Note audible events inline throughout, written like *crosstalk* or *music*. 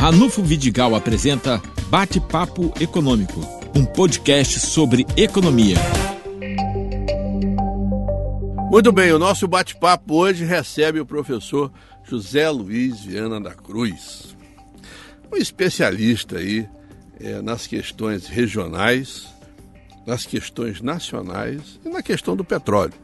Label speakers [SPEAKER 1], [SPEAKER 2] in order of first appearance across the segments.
[SPEAKER 1] Ranulfo Vidigal apresenta Bate-Papo Econômico, um podcast sobre economia.
[SPEAKER 2] Muito bem, o nosso bate-papo hoje recebe o professor José Luiz Viana da Cruz, um especialista aí é, nas questões regionais, nas questões nacionais e na questão do petróleo.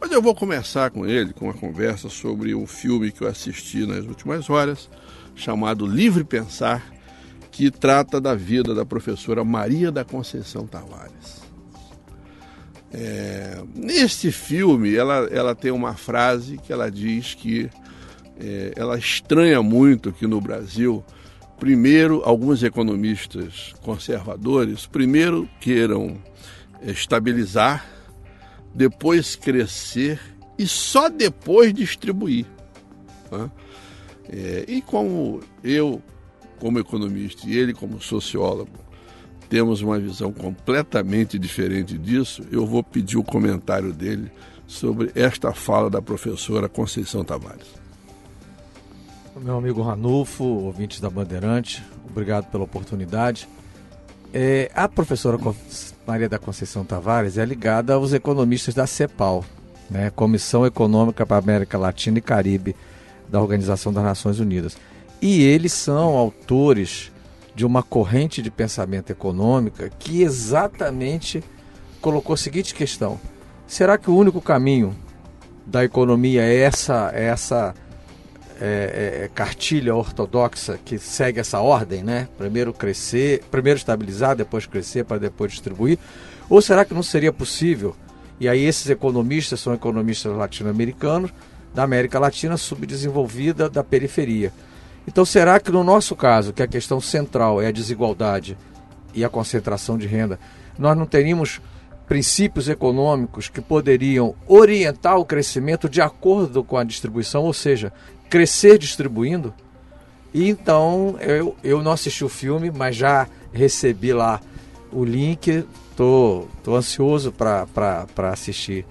[SPEAKER 2] Mas eu vou começar com ele, com uma conversa sobre um filme que eu assisti nas últimas horas, chamado Livre Pensar, que trata da vida da professora Maria da Conceição Tavares. É, neste filme, ela, ela tem uma frase que ela diz que é, ela estranha muito que no Brasil, primeiro, alguns economistas conservadores, primeiro queiram estabilizar depois crescer e só depois distribuir. Né? É, e como eu, como economista, e ele, como sociólogo, temos uma visão completamente diferente disso, eu vou pedir o comentário dele sobre esta fala da professora Conceição Tavares.
[SPEAKER 3] Meu amigo Ranulfo, ouvintes da Bandeirante, obrigado pela oportunidade. É, a professora Maria da Conceição Tavares é ligada aos economistas da CEPAL, né, Comissão Econômica para a América Latina e Caribe da Organização das Nações Unidas. E eles são autores de uma corrente de pensamento econômica que exatamente colocou a seguinte questão: será que o único caminho da economia é essa, é essa é, é, é, cartilha ortodoxa que segue essa ordem, né? Primeiro crescer, primeiro estabilizar, depois crescer para depois distribuir? Ou será que não seria possível? E aí esses economistas são economistas latino-americanos da América Latina subdesenvolvida da periferia. Então será que no nosso caso, que a questão central é a desigualdade e a concentração de renda, nós não teríamos princípios econômicos que poderiam orientar o crescimento de acordo com a distribuição, ou seja, crescer distribuindo. E então eu, eu não assisti o filme, mas já recebi lá o link. Tô, tô ansioso para assistir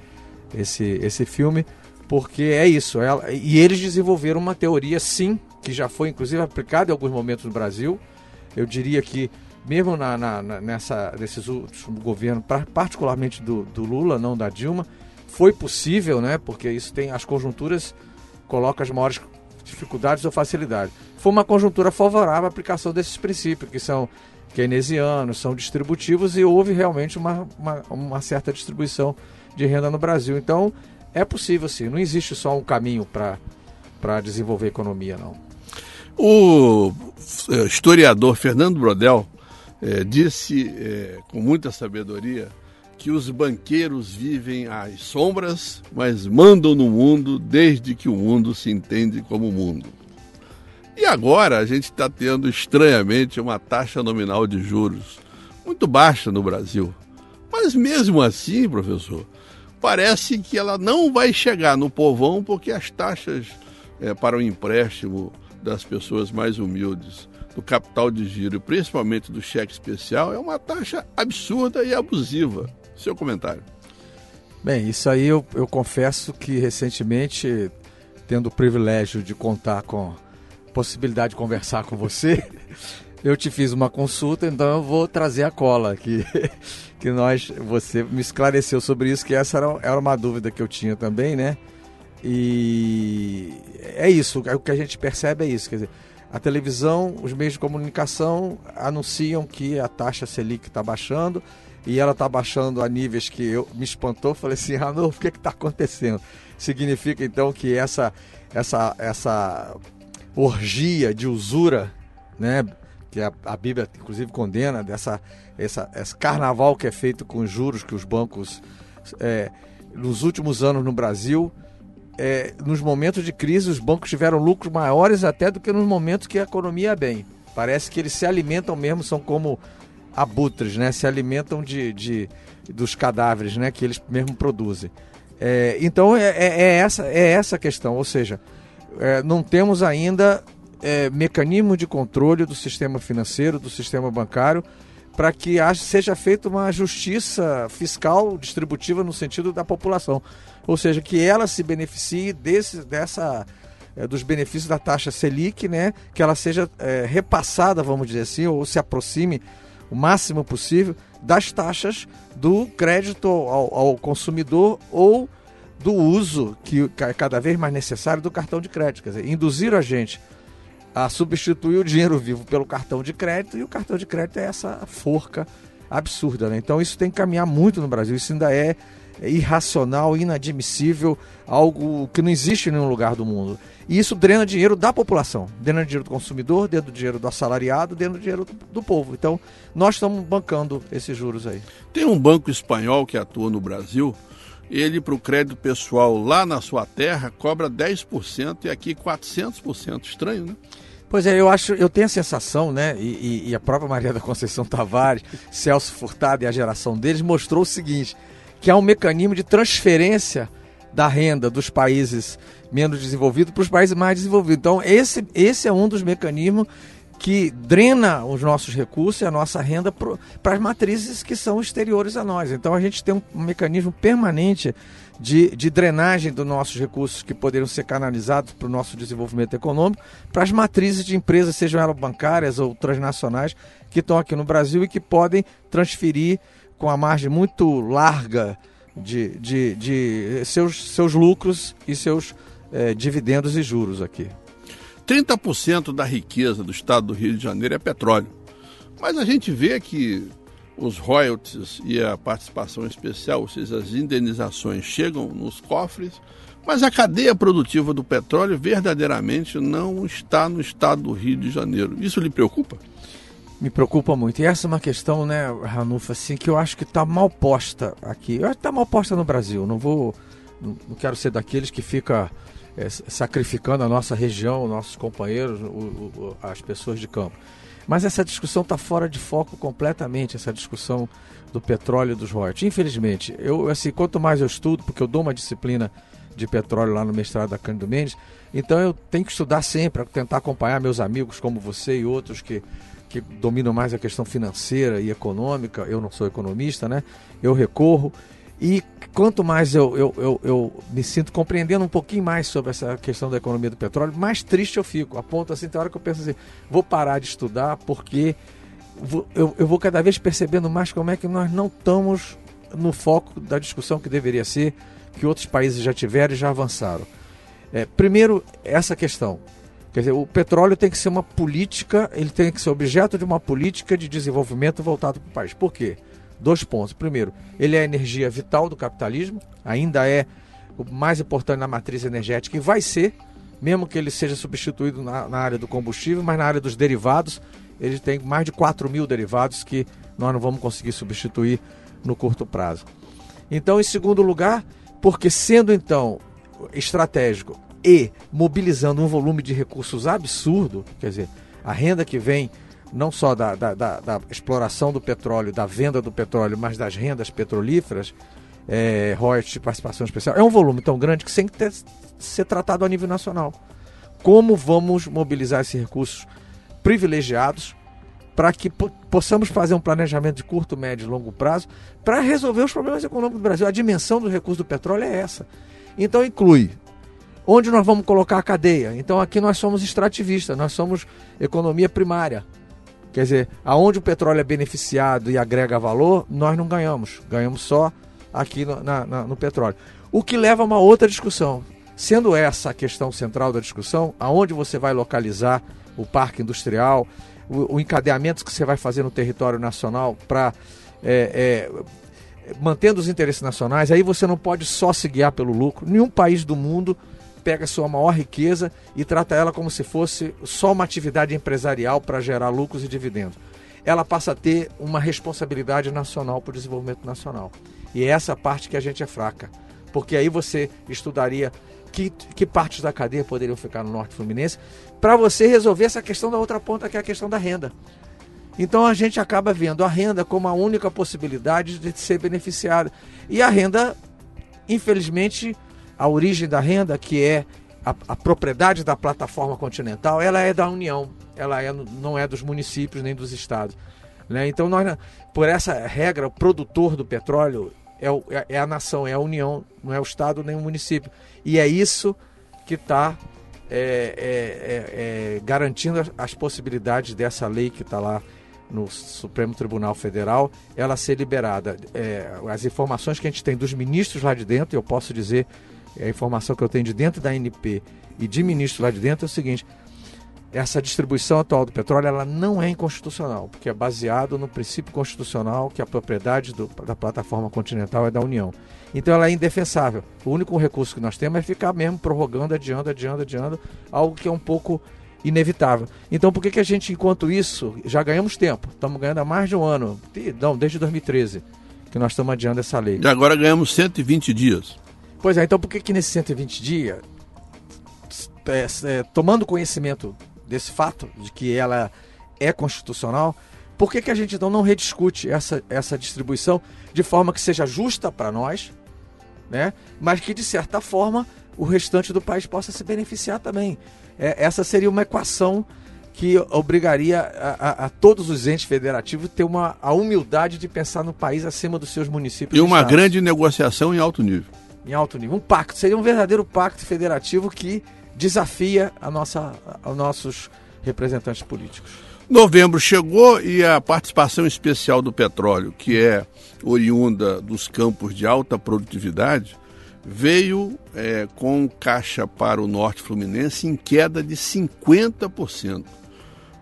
[SPEAKER 3] esse, esse filme, porque é isso. Ela, e eles desenvolveram uma teoria, sim, que já foi inclusive aplicada em alguns momentos no Brasil. Eu diria que mesmo na, na, nessa, nesses últimos governos, particularmente do, do Lula, não da Dilma, foi possível, né? Porque isso tem as conjunturas coloca as maiores dificuldades ou facilidades. Foi uma conjuntura favorável à aplicação desses princípios, que são keynesianos, são distributivos e houve realmente uma, uma, uma certa distribuição de renda no Brasil. Então, é possível sim, não existe só um caminho para desenvolver economia, não.
[SPEAKER 2] O eh, historiador Fernando Brodel é, disse é, com muita sabedoria que os banqueiros vivem às sombras, mas mandam no mundo desde que o mundo se entende como mundo. E agora a gente está tendo estranhamente uma taxa nominal de juros muito baixa no Brasil. Mas mesmo assim, professor, parece que ela não vai chegar no povão porque as taxas é, para o empréstimo das pessoas mais humildes, do capital de giro, principalmente do cheque especial, é uma taxa absurda e abusiva. Seu comentário.
[SPEAKER 3] Bem, isso aí eu, eu confesso que recentemente, tendo o privilégio de contar com a possibilidade de conversar com você, *laughs* eu te fiz uma consulta, então eu vou trazer a cola que, *laughs* que nós, você me esclareceu sobre isso, que essa era, era uma dúvida que eu tinha também, né? E é isso, o que a gente percebe é isso, quer dizer, a televisão, os meios de comunicação anunciam que a taxa Selic está baixando, e ela está baixando a níveis que eu me espantou. Falei assim, Ranulfo, *laughs* o que está acontecendo? Significa então que essa, essa, essa orgia de usura, né, que a, a Bíblia inclusive condena, dessa essa, esse carnaval que é feito com juros que os bancos, é, nos últimos anos no Brasil, é, nos momentos de crise, os bancos tiveram lucros maiores até do que nos momentos que a economia é bem. Parece que eles se alimentam mesmo, são como abutres, né? Se alimentam de, de dos cadáveres, né? Que eles mesmo produzem. É, então é, é, é, essa é essa a questão, ou seja, é, não temos ainda é, mecanismo de controle do sistema financeiro, do sistema bancário, para que seja feita uma justiça fiscal distributiva no sentido da população, ou seja, que ela se beneficie desse, dessa é, dos benefícios da taxa Selic, né, que ela seja é, repassada, vamos dizer assim, ou se aproxime o máximo possível das taxas do crédito ao, ao consumidor ou do uso que é cada vez mais necessário do cartão de crédito. Quer dizer, induzir a gente a substituir o dinheiro vivo pelo cartão de crédito e o cartão de crédito é essa forca absurda. Né? Então isso tem que caminhar muito no Brasil. Isso ainda é irracional, inadmissível, algo que não existe em nenhum lugar do mundo. E isso drena dinheiro da população, drena dinheiro do consumidor, drena dinheiro do assalariado, drena dinheiro do, do povo. Então, nós estamos bancando esses juros aí.
[SPEAKER 2] Tem um banco espanhol que atua no Brasil, ele para o crédito pessoal lá na sua terra cobra 10% e aqui 400%. Estranho, né?
[SPEAKER 3] Pois é, eu acho, eu tenho a sensação, né? E, e, a própria Maria da Conceição Tavares, *laughs* Celso Furtado e a geração deles mostrou o seguinte: que há um mecanismo de transferência da renda dos países menos desenvolvidos para os países mais desenvolvidos. Então, esse, esse é um dos mecanismos que drena os nossos recursos e a nossa renda para as matrizes que são exteriores a nós. Então, a gente tem um, mecanismo permanente de, de, drenagem dos nossos recursos que poderiam ser canalizados para o nosso desenvolvimento econômico, para as matrizes de empresas, sejam elas bancárias ou transnacionais, que estão aqui no Brasil e que podem transferir com a margem muito larga de, de, de seus, seus lucros e seus é, dividendos e juros aqui.
[SPEAKER 2] 30% da riqueza do estado do Rio de Janeiro é petróleo. Mas a gente vê que os royalties e a participação especial, ou seja, as indenizações, chegam nos cofres, mas a cadeia produtiva do petróleo verdadeiramente não está no estado do Rio de Janeiro. Isso lhe preocupa?
[SPEAKER 3] me preocupa muito. E essa é uma questão, né, Ranufa, assim, que eu acho que está mal posta aqui. Eu acho que está mal posta no Brasil. Não vou. Não quero ser daqueles que fica é, sacrificando a nossa região, nossos companheiros, o, o, as pessoas de campo. Mas essa discussão está fora de foco completamente, essa discussão do petróleo e dos royalties. Infelizmente, eu assim, quanto mais eu estudo, porque eu dou uma disciplina de petróleo lá no mestrado da Cândido Mendes, então eu tenho que estudar sempre, tentar acompanhar meus amigos como você e outros que que dominam mais a questão financeira e econômica, eu não sou economista, né? Eu recorro. E quanto mais eu, eu, eu, eu, me sinto compreendendo um pouquinho mais sobre essa questão da economia do petróleo, mais triste eu fico. A ponto assim, tem hora que eu penso assim, vou parar de estudar porque eu, eu vou cada vez percebendo mais como é que nós não estamos no foco da discussão que deveria ser, que outros países já tiveram e já avançaram. É, primeiro, essa questão. Quer dizer, o petróleo tem que ser uma política, ele tem que ser objeto de uma política de desenvolvimento voltado para o país. Por quê? Dois pontos. Primeiro, ele é a energia vital do capitalismo, ainda é o mais importante na matriz energética e vai ser, mesmo que ele seja substituído na, na área do combustível, mas na área dos derivados, ele tem mais de 4 mil derivados que nós não vamos conseguir substituir no curto prazo. Então, em segundo lugar, porque sendo então estratégico e mobilizando um volume de recursos absurdo, quer dizer, a renda que vem não só da, da, da, da exploração do petróleo, da venda do petróleo, mas das rendas petrolíferas, é, royalties de participação especial, é um volume tão grande que tem que ter, ser tratado a nível nacional. Como vamos mobilizar esses recursos privilegiados para que possamos fazer um planejamento de curto, médio e longo prazo para resolver os problemas econômicos do Brasil? A dimensão dos recursos do petróleo é essa. Então inclui Onde nós vamos colocar a cadeia? Então aqui nós somos extrativistas, nós somos economia primária. Quer dizer, aonde o petróleo é beneficiado e agrega valor, nós não ganhamos. Ganhamos só aqui no, na, na, no petróleo. O que leva a uma outra discussão. Sendo essa a questão central da discussão, aonde você vai localizar o parque industrial, o, o encadeamento que você vai fazer no território nacional para é, é, mantendo os interesses nacionais, aí você não pode só se guiar pelo lucro. Nenhum país do mundo pega sua maior riqueza e trata ela como se fosse só uma atividade empresarial para gerar lucros e dividendos. Ela passa a ter uma responsabilidade nacional para o desenvolvimento nacional. E é essa parte que a gente é fraca. Porque aí você estudaria que, que partes da cadeia poderiam ficar no Norte Fluminense para você resolver essa questão da outra ponta, que é a questão da renda. Então a gente acaba vendo a renda como a única possibilidade de ser beneficiada. E a renda, infelizmente, a origem da renda, que é a, a, propriedade da plataforma continental, ela é da União, ela é, não é dos municípios nem dos estados. Né? Então, nós, por essa regra, o produtor do petróleo é, o, é, a nação, é a União, não é o estado nem o município. E é isso que está é, é, é, garantindo as possibilidades dessa lei que está lá no Supremo Tribunal Federal, ela ser liberada. É, as informações que a gente tem dos ministros lá de dentro, eu posso dizer, a informação que eu tenho de dentro da ANP e de ministros lá de dentro é o seguinte: essa distribuição atual do petróleo ela não é inconstitucional, porque é baseado no princípio constitucional que a propriedade do, da plataforma continental é da União. Então ela é indefensável. O único recurso que nós temos é ficar mesmo prorrogando, adiando, adiando, adiando, algo que é um pouco inevitável. Então por que, que a gente, enquanto isso, já ganhamos tempo? Estamos ganhando há mais de um ano, não, desde 2013, que nós estamos adiando essa lei.
[SPEAKER 2] E agora ganhamos 120 dias.
[SPEAKER 3] Pois é, então por que, que nesses 120 dias, é, é, tomando conhecimento desse fato, de que ela é constitucional, por que, que a gente então não rediscute essa, essa distribuição de forma que seja justa para nós, né? mas que de certa forma o restante do país possa se beneficiar também? É, essa seria uma equação que obrigaria a, a, a, todos os entes federativos a ter uma, a humildade de pensar no país acima dos seus municípios.
[SPEAKER 2] E uma grande negociação em alto nível.
[SPEAKER 3] Em alto nível. Um pacto. Seria um verdadeiro pacto federativo que desafia a nossa, aos nossos representantes políticos.
[SPEAKER 2] Novembro chegou e a participação especial do petróleo, que é oriunda dos campos de alta produtividade, veio é, com caixa para o norte fluminense em queda de 50%.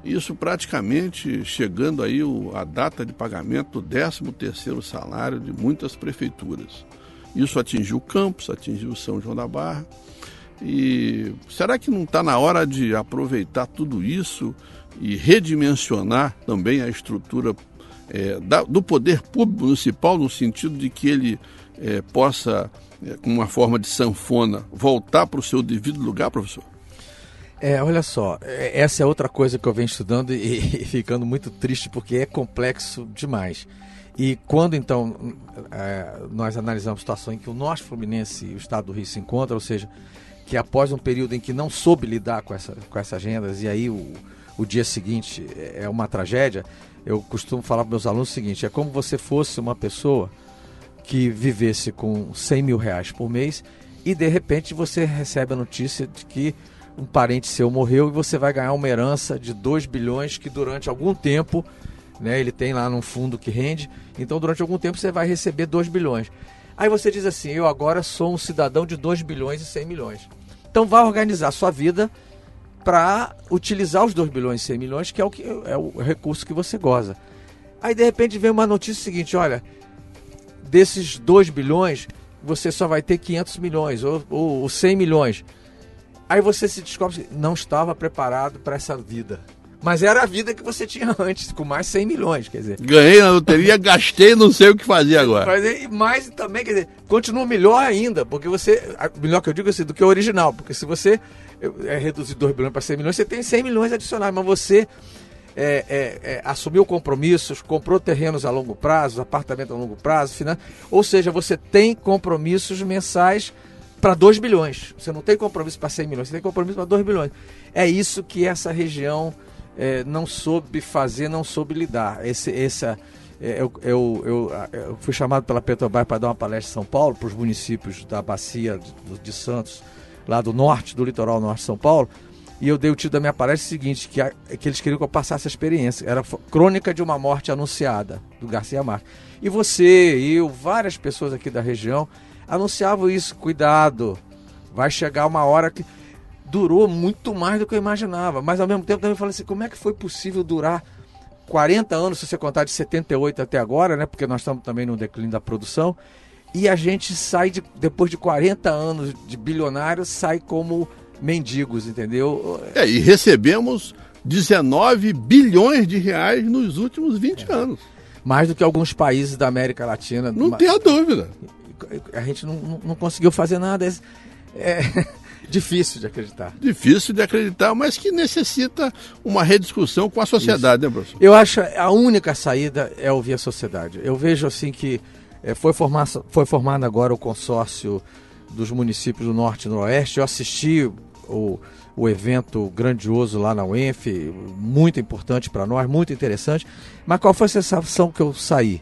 [SPEAKER 2] Isso praticamente chegando aí o, a data de pagamento do 13º salário de muitas prefeituras. Isso atingiu Campos, atingiu São João da Barra, e será que não está na hora de aproveitar tudo isso e redimensionar também a estrutura é, da, do poder público municipal, no sentido de que ele é, possa, é, com uma forma de sanfona, voltar para o seu devido lugar, professor?
[SPEAKER 3] É, olha só, é, essa é outra coisa que eu venho estudando e, *laughs* e ficando muito triste porque é complexo demais. E quando então é, nós analisamos a situação em que o Norte Fluminense e o Estado do Rio se encontram, ou seja, que após um período em que não soube lidar com, essa, com essas agendas e aí o, o dia seguinte é uma tragédia, eu costumo falar para meus alunos o seguinte: é como você fosse uma pessoa que vivesse com 100 mil reais por mês e de repente você recebe a notícia de que um parente seu morreu e você vai ganhar uma herança de 2 bilhões que durante algum tempo, né, ele tem lá num fundo que rende, então durante algum tempo você vai receber 2 bilhões. Aí você diz assim: eu agora sou um cidadão de 2 bilhões e 100 milhões. Então vá organizar sua vida para utilizar os 2 bilhões e 100 milhões, que é o, que é o recurso que você goza. Aí de repente vem uma notícia seguinte: olha, desses 2 bilhões, você só vai ter 500 milhões ou, ou, ou 100 milhões. Aí você se descobre que não estava preparado para essa vida. Mas era a vida que você tinha antes, com mais 100 milhões, quer dizer.
[SPEAKER 2] Ganhei na loteria, gastei, não sei o que fazer agora.
[SPEAKER 3] Mas, mas também, quer dizer, continua melhor ainda, porque você. Melhor que eu digo assim, do que o original, porque se você é, reduzir 2 bilhões para 100 milhões, você tem 100 milhões adicionais, mas você é, é, é, assumiu compromissos, comprou terrenos a longo prazo, apartamento a longo prazo, finan... ou seja, você tem compromissos mensais para 2 bilhões. Você não tem compromisso para 100 milhões, você tem compromisso para 2 bilhões. É isso que essa região é, não soube fazer, não soube lidar. Esse, essa, é, eu, eu, eu, eu, fui chamado pela Petrobras para dar uma palestra em São Paulo, para os municípios da bacia de, de, Santos, lá do norte, do litoral norte de São Paulo, e eu dei o título da minha palestra seguinte, que, a, que eles queriam que eu passasse a experiência. Era Crônica de uma Morte Anunciada, do Garcia Marques. E você, eu, várias pessoas aqui da região anunciavam isso, cuidado, vai chegar uma hora que durou muito mais do que eu imaginava. Mas ao mesmo tempo também falei assim, como é que foi possível durar 40 anos, se você contar de 78 até agora, né? Porque nós estamos também no declínio da produção. E a gente sai, de, depois de 40 anos de bilionário, sai como mendigos, entendeu?
[SPEAKER 2] É, e recebemos 19 bilhões de reais nos últimos 20 é. anos.
[SPEAKER 3] Mais do que alguns países da América Latina.
[SPEAKER 2] Não tem a dúvida.
[SPEAKER 3] A gente não, não, não conseguiu fazer nada. É, Difícil de acreditar.
[SPEAKER 2] Difícil de acreditar, mas que necessita uma rediscussão com a sociedade, Isso. né, professor?
[SPEAKER 3] Eu acho a única saída é ouvir a sociedade. Eu vejo assim que é, foi, formar, foi formado agora o consórcio dos municípios do Norte e do Oeste. Eu assisti o, o evento grandioso lá na UENF, muito importante para nós, muito interessante. Mas qual foi a sensação que eu saí?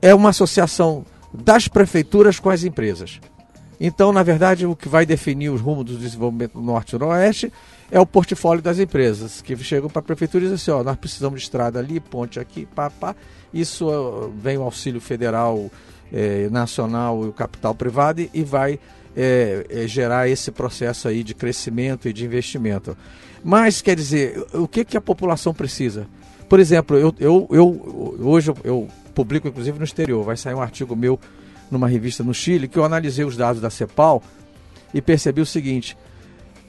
[SPEAKER 3] É uma associação das prefeituras com as empresas. Então, na verdade, o que vai definir os rumos do desenvolvimento do Norte e Noroeste é o portfólio das empresas, que chegam para a prefeitura e dizem assim, ó, nós precisamos de estrada ali, ponte aqui, pá, pá. Isso vem o auxílio federal, eh, nacional e o capital privado e, vai eh, eh, gerar esse processo aí de crescimento e de investimento. Mas, quer dizer, o que, que a população precisa? Por exemplo, eu, eu, eu hoje eu publico, inclusive, no exterior, vai sair um artigo meu numa revista no Chile, que eu analisei os dados da CEPAL e percebi o seguinte,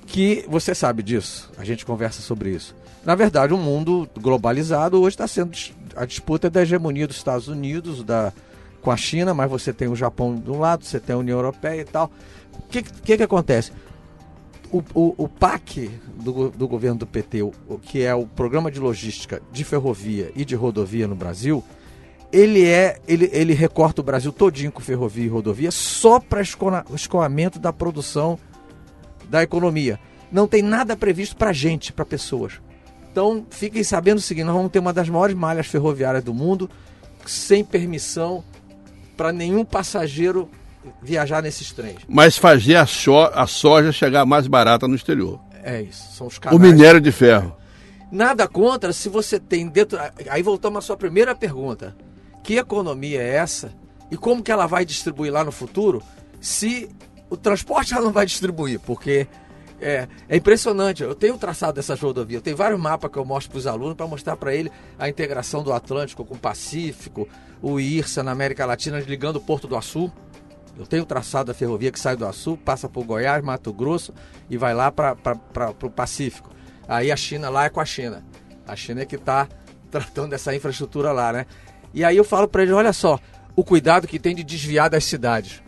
[SPEAKER 3] que você sabe disso, a gente conversa sobre isso. Na verdade, o mundo globalizado hoje está sendo a disputa da hegemonia dos Estados Unidos, da, com a China, mas você tem o Japão de um lado, você tem a União Europeia e tal. O que, que, que acontece? O, o, o PAC do, do governo do PT, o, o, que é o Programa de Logística de Ferrovia e de Rodovia no Brasil, ele é ele, ele recorta o Brasil todinho com ferrovia e rodovia só para escoamento da produção da economia. Não tem nada previsto para gente, para pessoas. Então, fiquem sabendo o seguinte: nós vamos ter uma das maiores malhas ferroviárias do mundo, sem permissão para nenhum passageiro viajar nesses trens.
[SPEAKER 2] Mas fazer a, so a soja chegar mais barata no exterior.
[SPEAKER 3] É isso, são os
[SPEAKER 2] canais. O minério de ferro.
[SPEAKER 3] Nada contra se você tem dentro. Aí voltamos à sua primeira pergunta. Que economia é essa? E como que ela vai distribuir lá no futuro se o transporte ela não vai distribuir? Porque é, é impressionante. Eu tenho traçado dessas rodovias, eu tenho vários mapas que eu mostro para os alunos para mostrar para ele a integração do Atlântico com o Pacífico, o IRSA na América Latina ligando o Porto do Açu. Eu tenho traçado a ferrovia que sai do Açu, passa por Goiás, Mato Grosso e vai lá para o Pacífico. Aí a China lá é com a China. A China é que está tratando dessa infraestrutura lá, né? E aí eu falo para ele, olha só, o cuidado que tem de desviar das cidades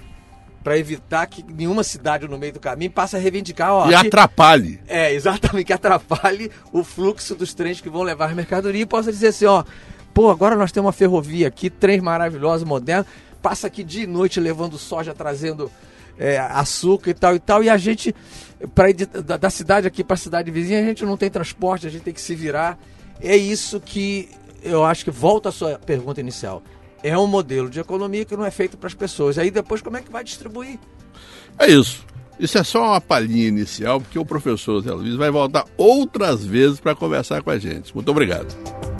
[SPEAKER 3] para evitar que nenhuma cidade no meio do caminho passe a reivindicar. Ó,
[SPEAKER 2] e atrapalhe.
[SPEAKER 3] É, exatamente, que atrapalhe o fluxo dos trens que vão levar as mercadorias e possa dizer assim, ó, pô, agora nós temos uma ferrovia aqui, trens maravilhosos, modernos, passa aqui de noite levando soja, trazendo é, açúcar e tal e tal, e a gente, para ir de, da, da cidade aqui para a cidade vizinha, a gente não tem transporte, a gente tem que se virar. É isso que eu acho que volta à sua pergunta inicial. É um modelo de economia que não é feito para as pessoas. Aí depois como é que vai distribuir?
[SPEAKER 2] É isso. Isso é só uma palhinha inicial, porque o professor Zé Luiz vai voltar outras vezes para conversar com a gente. Muito obrigado.